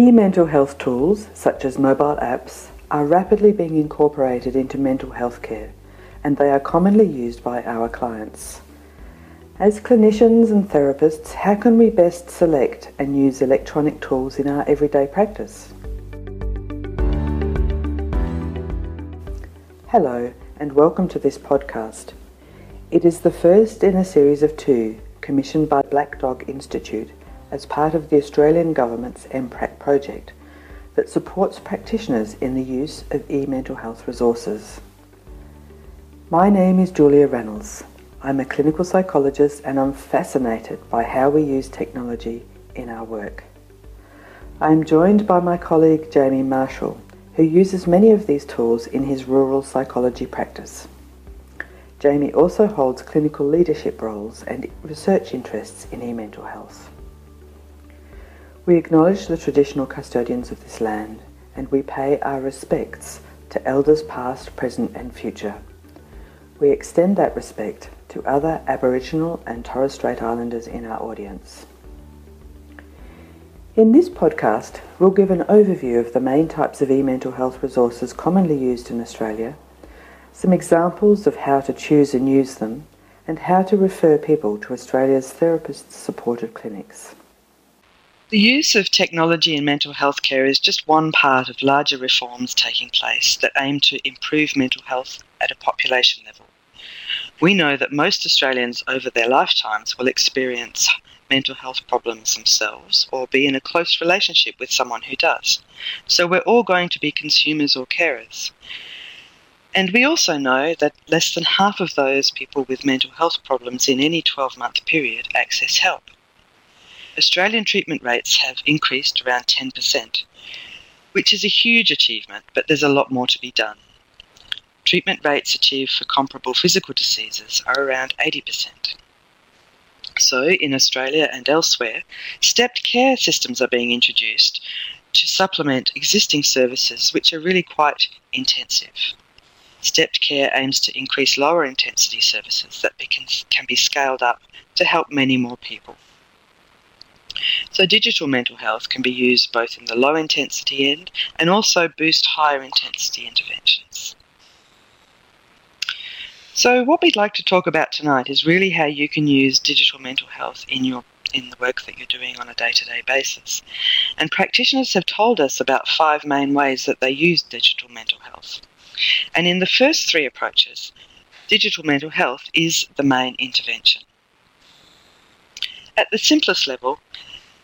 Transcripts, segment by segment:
E-mental health tools, such as mobile apps, are rapidly being incorporated into mental health care, and they are commonly used by our clients. As clinicians and therapists, how can we best select and use electronic tools in our everyday practice? Hello, and welcome to this podcast. It is the first in a series of two commissioned by Black Dog Institute as part of the Australian Government's eMHPrac project that supports practitioners in the use of e-mental health resources. My name is Julia Reynolds. I'm a clinical psychologist and I'm fascinated by how we use technology in our work. I am joined by my colleague Jamie Marshall, who uses many of these tools in his rural psychology practice. Jamie also holds clinical leadership roles and research interests in e-mental health. We acknowledge the traditional custodians of this land and we pay our respects to elders past, present and future. We extend that respect to other Aboriginal and Torres Strait Islanders in our audience. In this podcast, we'll give an overview of the main types of e-mental health resources commonly used in Australia, some examples of how to choose and use them, and how to refer people to Australia's therapist-supported clinics. The use of technology in mental health care is just one part of larger reforms taking place that aim to improve mental health at a population level. We know that most Australians over their lifetimes will experience mental health problems themselves or be in a close relationship with someone who does. So we're all going to be consumers or carers. And we also know that less than half of those people with mental health problems in any 12 month period access help. Australian treatment rates have increased around 10%, which is a huge achievement, but there's a lot more to be done. Treatment rates achieved for comparable physical diseases are around 80%. So, in Australia and elsewhere, stepped care systems are being introduced to supplement existing services which are really quite intensive. Stepped care aims to increase lower intensity services that can, can be scaled up to help many more people. So, digital mental health can be used both in the low intensity end and also boost higher intensity interventions. So, what we'd like to talk about tonight is really how you can use digital mental health in your in the work that you're doing on a day-to-day basis. And practitioners have told us about five main ways that they use digital mental health. And in the first three approaches, digital mental health is the main intervention. At the simplest level,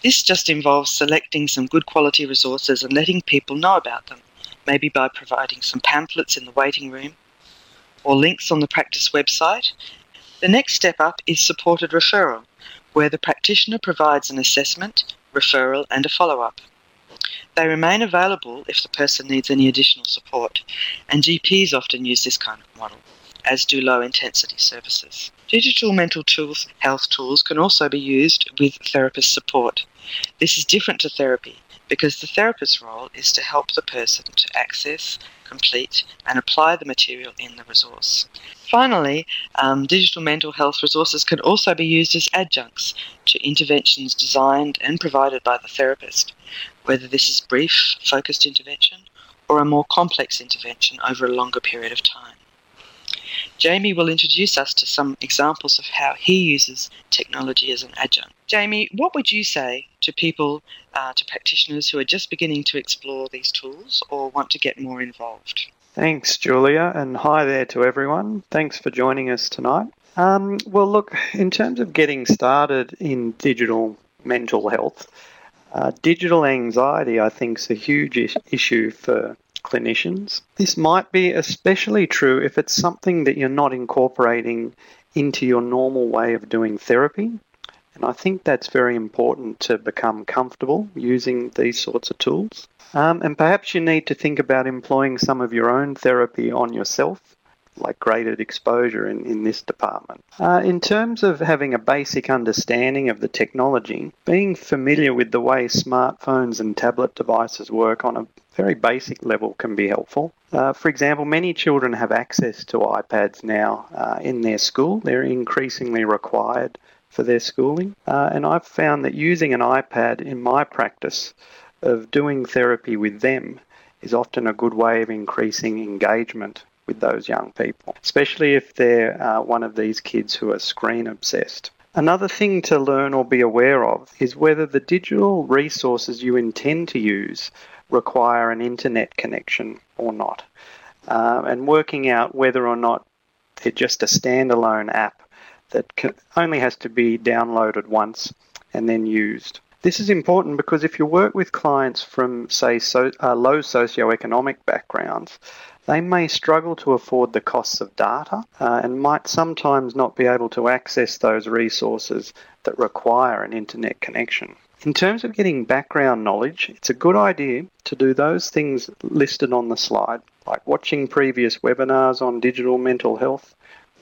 this just involves selecting some good quality resources and letting people know about them, maybe by providing some pamphlets in the waiting room or links on the practice website. The next step up is supported referral, where the practitioner provides an assessment, referral, and a follow up. They remain available if the person needs any additional support, and GPs often use this kind of model, as do low intensity services. Digital mental tools, health tools can also be used with therapist support. This is different to therapy because the therapist's role is to help the person to access, complete, and apply the material in the resource. Finally, um, digital mental health resources can also be used as adjuncts to interventions designed and provided by the therapist, whether this is brief, focused intervention or a more complex intervention over a longer period of time. Jamie will introduce us to some examples of how he uses technology as an adjunct. Jamie, what would you say to people, uh, to practitioners who are just beginning to explore these tools or want to get more involved? Thanks, Julia, and hi there to everyone. Thanks for joining us tonight. Um, well, look, in terms of getting started in digital mental health, uh, digital anxiety, I think, is a huge is- issue for clinicians. This might be especially true if it's something that you're not incorporating into your normal way of doing therapy. And I think that's very important to become comfortable using these sorts of tools. Um, and perhaps you need to think about employing some of your own therapy on yourself like graded exposure in, in this department. Uh, in terms of having a basic understanding of the technology, being familiar with the way smartphones and tablet devices work on a very basic level can be helpful. Uh, for example, many children have access to iPads now uh, in their school. They're increasingly required for their schooling. Uh, and I've found that using an iPad in my practice of doing therapy with them is often a good way of increasing engagement with those young people, especially if they're uh, one of these kids who are screen obsessed. Another thing to learn or be aware of is whether the digital resources you intend to use require an internet connection or not, uh, and working out whether or not they're just a standalone app that only has to be downloaded once and then used. This is important because if you work with clients from, say, so, uh, low socioeconomic backgrounds, they may struggle to afford the costs of data uh, and might sometimes not be able to access those resources that require an internet connection. In terms of getting background knowledge, it's a good idea to do those things listed on the slide, like watching previous webinars on digital mental health,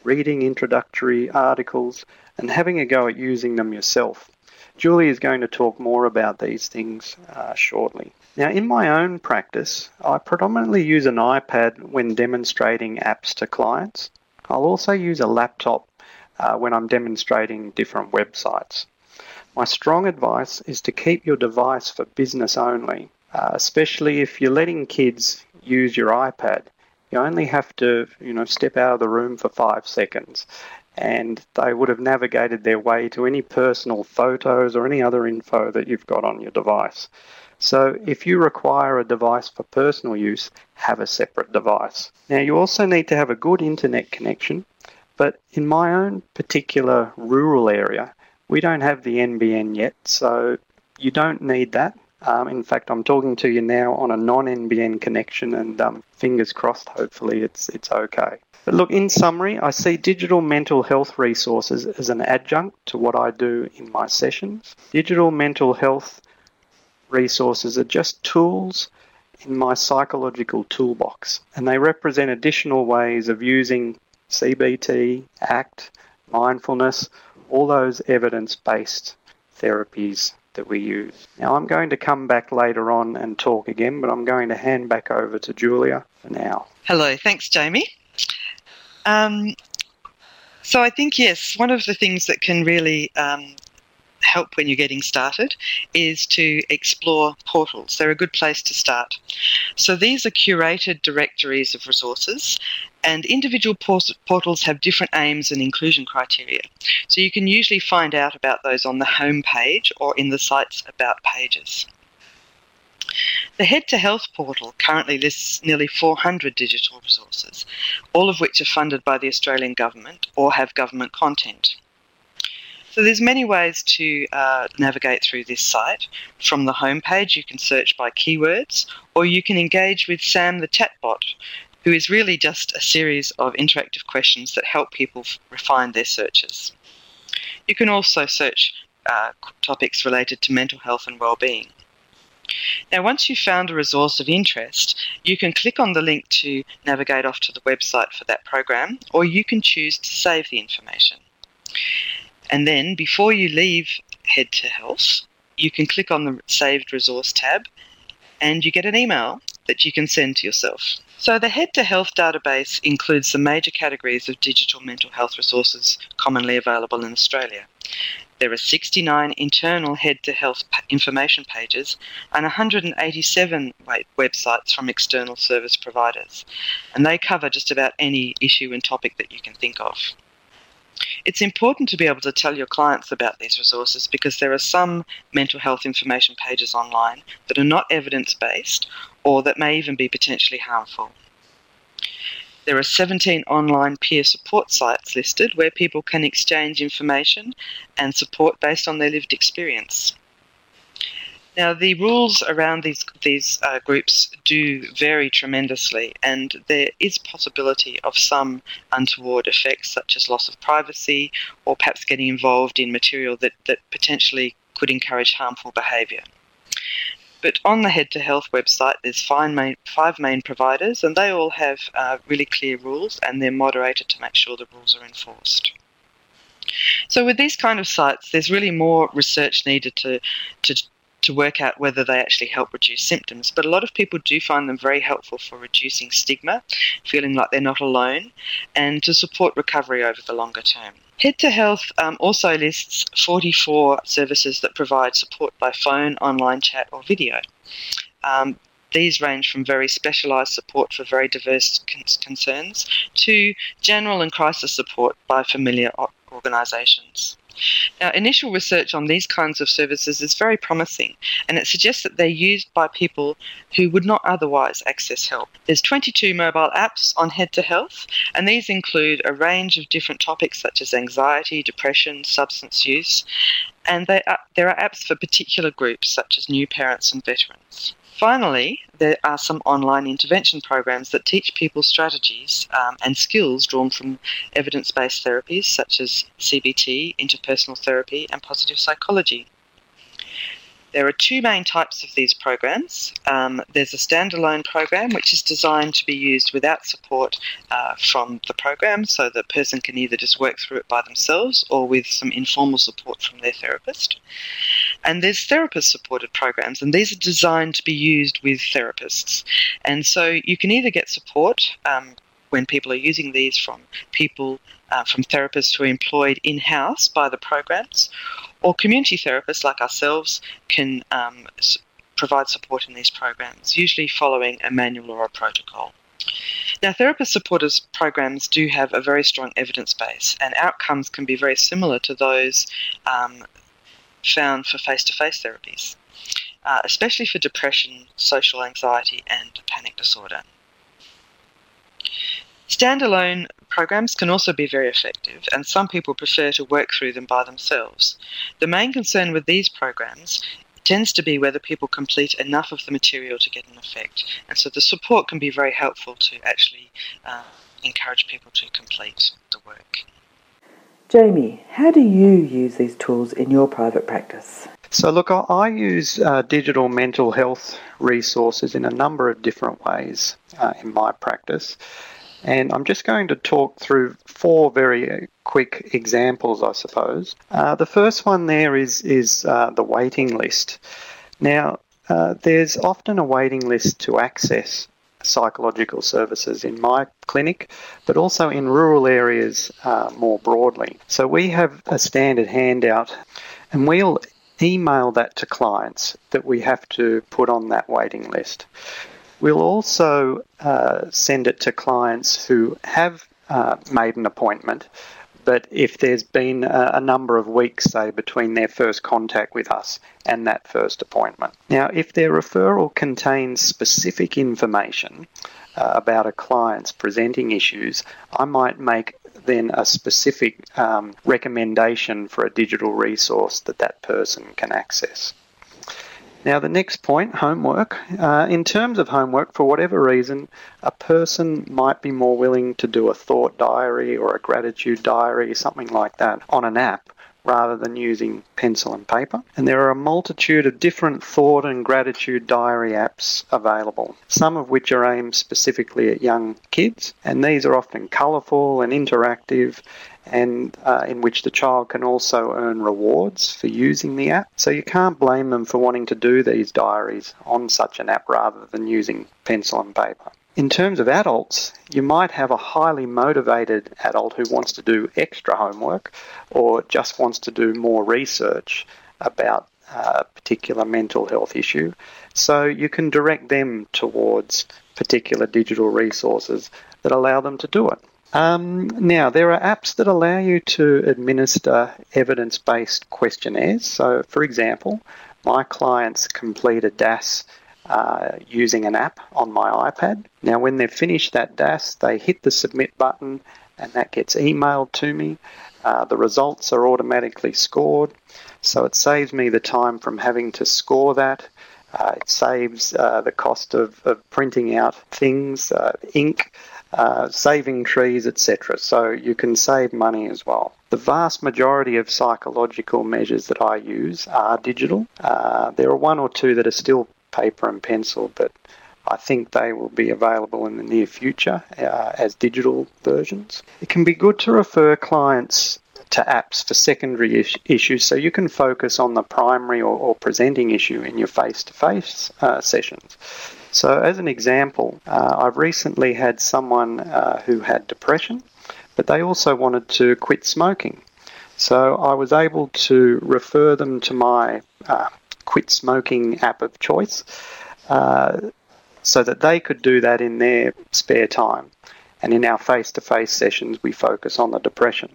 reading introductory articles, and having a go at using them yourself. Julie is going to talk more about these things uh, shortly. Now, in my own practice, I predominantly use an iPad when demonstrating apps to clients. I'll also use a laptop uh, when I'm demonstrating different websites. My strong advice is to keep your device for business only, uh, especially if you're letting kids use your iPad. You only have to, you know, step out of the room for five seconds and they would have navigated their way to any personal photos or any other info that you've got on your device. So if you require a device for personal use, have a separate device. Now you also need to have a good internet connection, but in my own particular rural area, we don't have the NBN yet, so you don't need that. Um, in fact, I'm talking to you now on a non-NBN connection, and um, fingers crossed, hopefully it's it's okay. But look, in summary, I see digital mental health resources as an adjunct to what I do in my sessions. Digital mental health resources are just tools in my psychological toolbox, and they represent additional ways of using CBT, ACT, mindfulness, all those evidence based therapies that we use. Now, I'm going to come back later on and talk again, but I'm going to hand back over to Julia for now. Hello, thanks, Jamie. Um, so, I think, yes, one of the things that can really um, help when you're getting started is to explore portals. They're a good place to start. So these are curated directories of resources, and individual portals have different aims and inclusion criteria. So you can usually find out about those on the home page or in the site's About pages. The Head to Health portal currently lists nearly 400 digital resources, all of which are funded by the Australian Government or have government content. So there's many ways to uh, navigate through this site. From the homepage, you can search by keywords, or you can engage with Sam the chatbot, who is really just a series of interactive questions that help people refine their searches. You can also search uh, topics related to mental health and well-being. Now, once you've found a resource of interest, you can click on the link to navigate off to the website for that program, or you can choose to save the information. And then before you leave Head to Health, you can click on the Saved Resource tab and you get an email that you can send to yourself. So, the Head to Health database includes the major categories of digital mental health resources commonly available in Australia. There are 69 internal Head to Health information pages and 187 websites from external service providers, and they cover just about any issue and topic that you can think of. It's important to be able to tell your clients about these resources because there are some mental health information pages online that are not evidence based or that may even be potentially harmful. There are 17 online peer support sites listed where people can exchange information and support based on their lived experience. Now, the rules around these these uh, groups do vary tremendously, and there is possibility of some untoward effects, such as loss of privacy, or perhaps getting involved in material that, that potentially could encourage harmful behaviour. But on the Head to Health website, there's five main, five main providers, and they all have uh, really clear rules, and they're moderated to make sure the rules are enforced. So with these kind of sites, there's really more research needed to, to to work out whether they actually help reduce symptoms. But a lot of people do find them very helpful for reducing stigma, feeling like they're not alone, and to support recovery over the longer term. Head to Health um, also lists 44 services that provide support by phone, online chat, or video. Um, these range from very specialised support for very diverse concerns to general and crisis support by familiar organisations. Now, initial research on these kinds of services is very promising, and it suggests that they're used by people who would not otherwise access help. There's 22 mobile apps on Head to Health, and these include a range of different topics such as anxiety, depression, substance use, and are, there are apps for particular groups such as new parents and veterans. Finally, there are some online intervention programs that teach people strategies um, and skills drawn from evidence based therapies such as CBT, interpersonal therapy, and positive psychology. There are two main types of these programs. Um, there's a standalone program, which is designed to be used without support uh, from the program, so the person can either just work through it by themselves or with some informal support from their therapist. And there's therapist supported programs, and these are designed to be used with therapists. And so you can either get support um, when people are using these from people, uh, from therapists who are employed in house by the programs, or community therapists like ourselves can um, provide support in these programs, usually following a manual or a protocol. Now, therapist supporters programs do have a very strong evidence base, and outcomes can be very similar to those um, found for face to face therapies, uh, especially for depression, social anxiety, and panic disorder. Standalone programs can also be very effective, and some people prefer to work through them by themselves. The main concern with these programs tends to be whether people complete enough of the material to get an effect, and so the support can be very helpful to actually uh, encourage people to complete the work. Jamie, how do you use these tools in your private practice? So, look, I, use uh, digital mental health resources in a number of different ways uh, in my practice. And I'm just going to talk through four very quick examples, I suppose. Uh, the first one there is, is uh, the waiting list. Now, uh, there's often a waiting list to access psychological services in my clinic, but also in rural areas uh, more broadly. So we have a standard handout, and we'll email that to clients that we have to put on that waiting list. We'll also uh, send it to clients who have uh, made an appointment, but if there's been a, a, number of weeks, say, between their first contact with us and that first appointment. Now, if their referral contains specific information uh, about a client's presenting issues, I might make then a specific um, recommendation for a digital resource that that person can access. Now, the next point homework. Uh, in terms of homework, for whatever reason, a person might be more willing to do a thought diary or a gratitude diary, something like that, on an app rather than using pencil and paper. And there are a multitude of different thought and gratitude diary apps available, some of which are aimed specifically at young kids. And these are often colourful and interactive and uh, in which the child can also earn rewards for using the app. So you can't blame them for wanting to do these diaries on such an app rather than using pencil and paper. In terms of adults, you might have a highly motivated adult who wants to do extra homework or just wants to do more research about a particular mental health issue. So you can direct them towards particular digital resources that allow them to do it. Um, now, there are apps that allow you to administer evidence based questionnaires. So, for example, my clients complete a DASS uh, using an app on my iPad. Now, when they've finished that DASS, they hit the submit button and that gets emailed to me. Uh, the results are automatically scored, so it saves me the time from having to score that. Uh, it saves uh, the cost of, of, printing out things, uh, ink, saving trees, etc. So you can save money as well. The vast majority of psychological measures that I use are digital. Uh, there are one or two that are still paper and pencil, but I think they will be available in the near future uh, as digital versions. It can be good to refer clients to apps for secondary is- issues so you can focus on the primary or, or presenting issue in your face to face sessions. So, as an example, uh, I've recently had someone uh, who had depression, but they also wanted to quit smoking. So, I was able to refer them to my uh, quit smoking app of choice uh, so that they could do that in their spare time. And in our face to face sessions, we focus on the depression.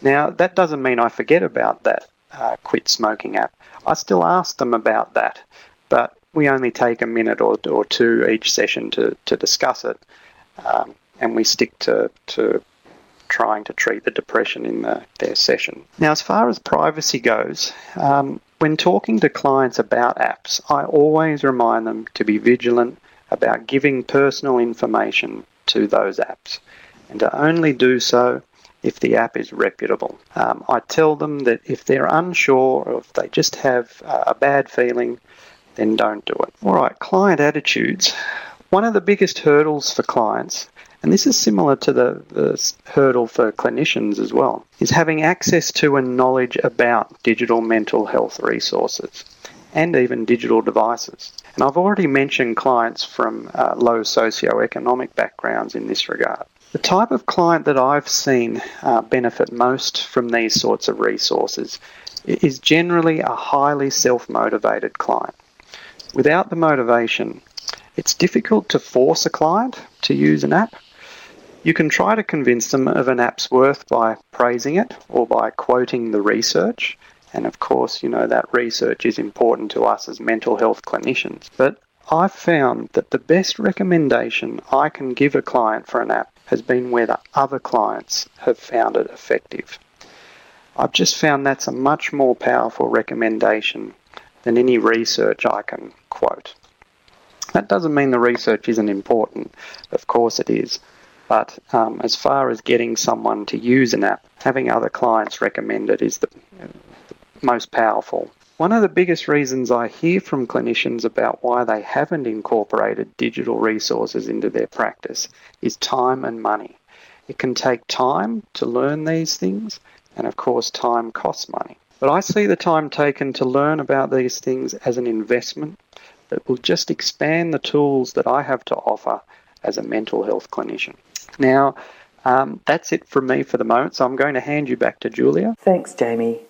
Now, that doesn't mean I forget about that uh, quit smoking app. I still ask them about that, but we only take a minute or, or two each session to, to discuss it. Um, and we stick to, to trying to treat the depression in the, their session. Now, as far as privacy goes, um, when talking to clients about apps, I always remind them to be vigilant about giving personal information to those apps and to only do so if the app is reputable. Um, I tell them that if they're unsure or if they just have a bad feeling, then don't do it. All right, client attitudes. One of the biggest hurdles for clients and this is similar to the, the hurdle for clinicians as well, is having access to and knowledge about digital mental health resources and even digital devices. And I've already mentioned clients from uh, low socioeconomic backgrounds in this regard. The type of client that I've seen uh, benefit most from these sorts of resources is generally a highly self motivated client. Without the motivation, it's difficult to force a client to use an app you can try to convince them of an app's worth by praising it or by quoting the research. And of course, you know, that research is important to us as mental health clinicians. But I've found that the best recommendation I can give a client for an app has been whether other clients have found it effective. I've just found that's a much more powerful recommendation than any research I can quote. That doesn't mean the research isn't important, of course it is. But um, as far as getting someone to use an app, having other clients recommend it is the, most powerful. One of the biggest reasons I hear from clinicians about why they haven't incorporated digital resources into their practice is time and money. It can take time to learn these things, and of course, time costs money. But I see the time taken to learn about these things as an investment that will just expand the tools that I have to offer as a mental health clinician. Now, um, that's it from me for the moment, so I'm going to hand you back to Julia. Thanks, Jamie.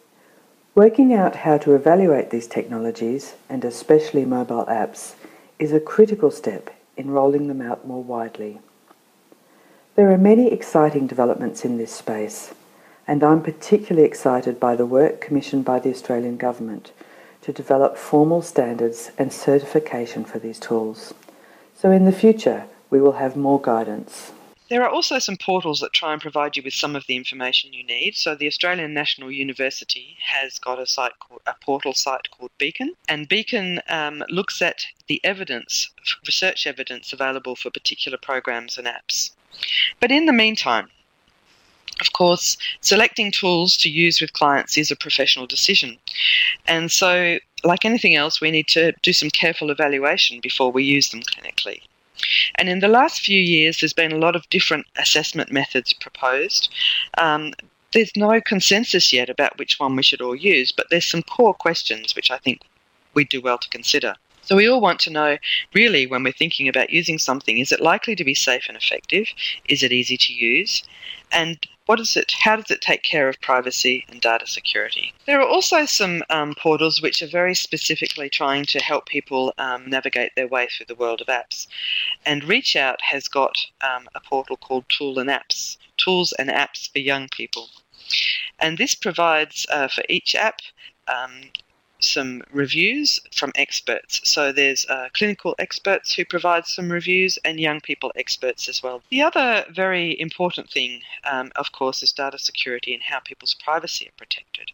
Working out how to evaluate these technologies, and especially mobile apps, is a critical step in rolling them out more widely. There are many exciting developments in this space, and I'm particularly excited by the work commissioned by the Australian Government to develop formal standards and certification for these tools. So in the future, we will have more guidance. There are also some portals that try and provide you with some of the information you need. So the Australian National University has got a site called a portal site called Beacon, and Beacon um, looks at the evidence, research evidence available for particular programs and apps. But in the meantime, of course, selecting tools to use with clients is a professional decision. And so, like anything else, we need to do some careful evaluation before we use them clinically. And in the last few years, there's been a lot of different assessment methods proposed. Um, there's no consensus yet about which one we should all use, but there's some core questions which I think we'd do well to consider. So we all want to know really when we're thinking about using something is it likely to be safe and effective? Is it easy to use? And what is it? How does it take care of privacy and data security? There are also some um, portals which are very specifically trying to help people um, navigate their way through the world of apps. And Reach Out has got um, a portal called Tool and Apps, Tools and Apps for Young People. And this provides uh, for each app um, some reviews from experts. So there's uh, clinical experts who provide some reviews and young people experts as well. The other very important thing, um, of course, is data security and how people's privacy are protected.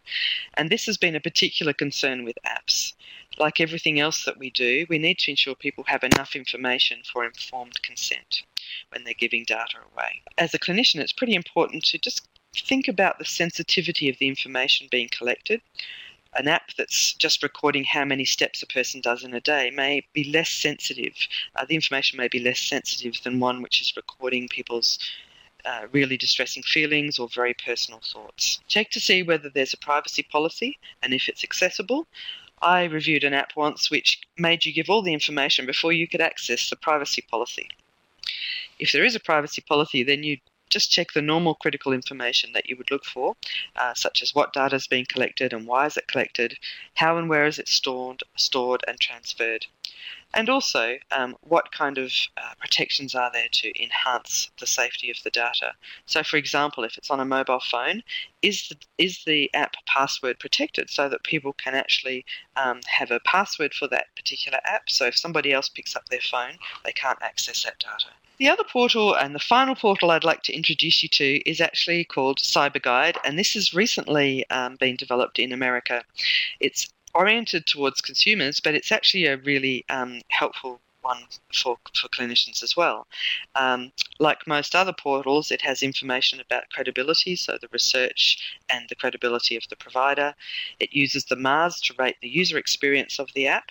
And this has been a particular concern with apps. Like everything else that we do, we need to ensure people have enough information for informed consent when they're giving data away. As a clinician, it's pretty important to just think about the sensitivity of the information being collected an app that's just recording how many steps a person does in a day may be less sensitive. Uh, the information may be less sensitive than one which is recording people's uh, really distressing feelings or very personal thoughts. Check to see whether there's a privacy policy and if it's accessible. I reviewed an app once which made you give all the information before you could access the privacy policy. If there is a privacy policy, then you just check the normal critical information that you would look for, uh, such as what data is being collected and why is it collected, how and where is it stored, stored and transferred, and also um, what kind of uh, protections are there to enhance the safety of the data. So, for example, if it's on a mobile phone, is the, is the app password protected so that people can actually um, have a password for that particular app? So, if somebody else picks up their phone, they can't access that data. The other portal and the final portal I'd like to introduce you to is actually called PsyberGuide, and this has recently um, been developed in America. It's oriented towards consumers, but it's actually a really um, helpful one for, for clinicians as well. Um, like most other portals, it has information about credibility, so the research and the credibility of the provider. It uses the MARS to rate the user experience of the app,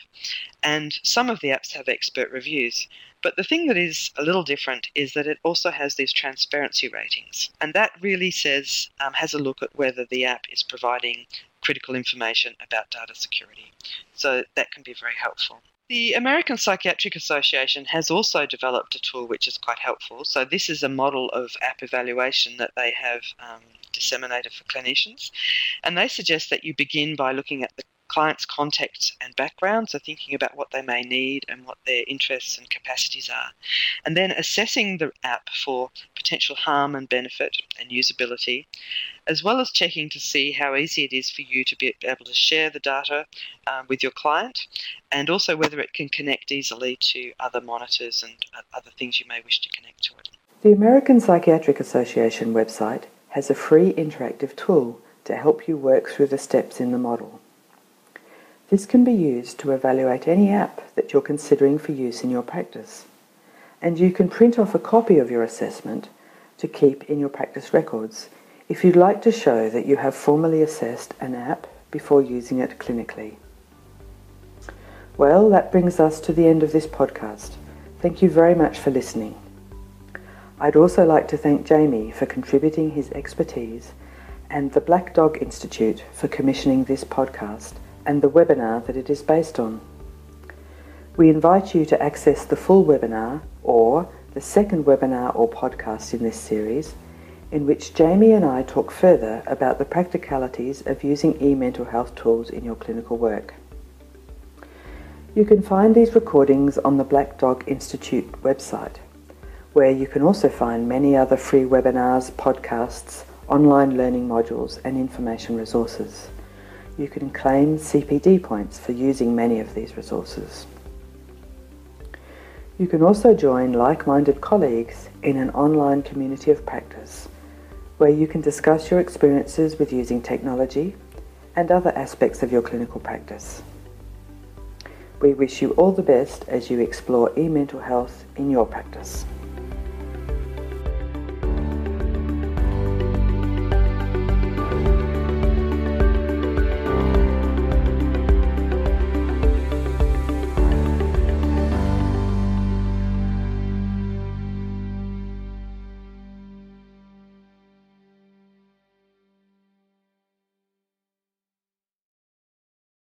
and some of the apps have expert reviews. But the thing that is a little different is that it also has these transparency ratings, and that really says um, has a look at whether the app is providing critical information about data security. So that can be very helpful. The American Psychiatric Association has also developed a tool which is quite helpful. So, this is a model of app evaluation that they have um, disseminated for clinicians. And they suggest that you begin by looking at the client's context and background, so thinking about what they may need and what their interests and capacities are, and then assessing the app for potential harm and benefit and usability, as well as checking to see how easy it is for you to be able to share the data um, with your client, and also whether it can connect easily to other monitors and other things you may wish to connect to it. The American Psychiatric Association website has a free interactive tool to help you work through the steps in the model. This can be used to evaluate any app that you're considering for use in your practice. And you can print off a copy of your assessment to keep in your practice records if you'd like to show that you have formally assessed an app before using it clinically. Well, that brings us to the end of this podcast. Thank you very much for listening. I'd also like to thank Jamie for contributing his expertise and the Black Dog Institute for commissioning this podcast and the webinar that it is based on. We invite you to access the full webinar or the second webinar or podcast in this series, in which Jamie and I talk further about the practicalities of using e-mental health tools in your clinical work. You can find these recordings on the Black Dog Institute website, where you can also find many other free webinars, podcasts, online learning modules and information resources you can claim CPD points for using many of these resources. You can also join like-minded colleagues in an online community of practice where you can discuss your experiences with using technology and other aspects of your clinical practice. We wish you all the best as you explore e-mental health in your practice.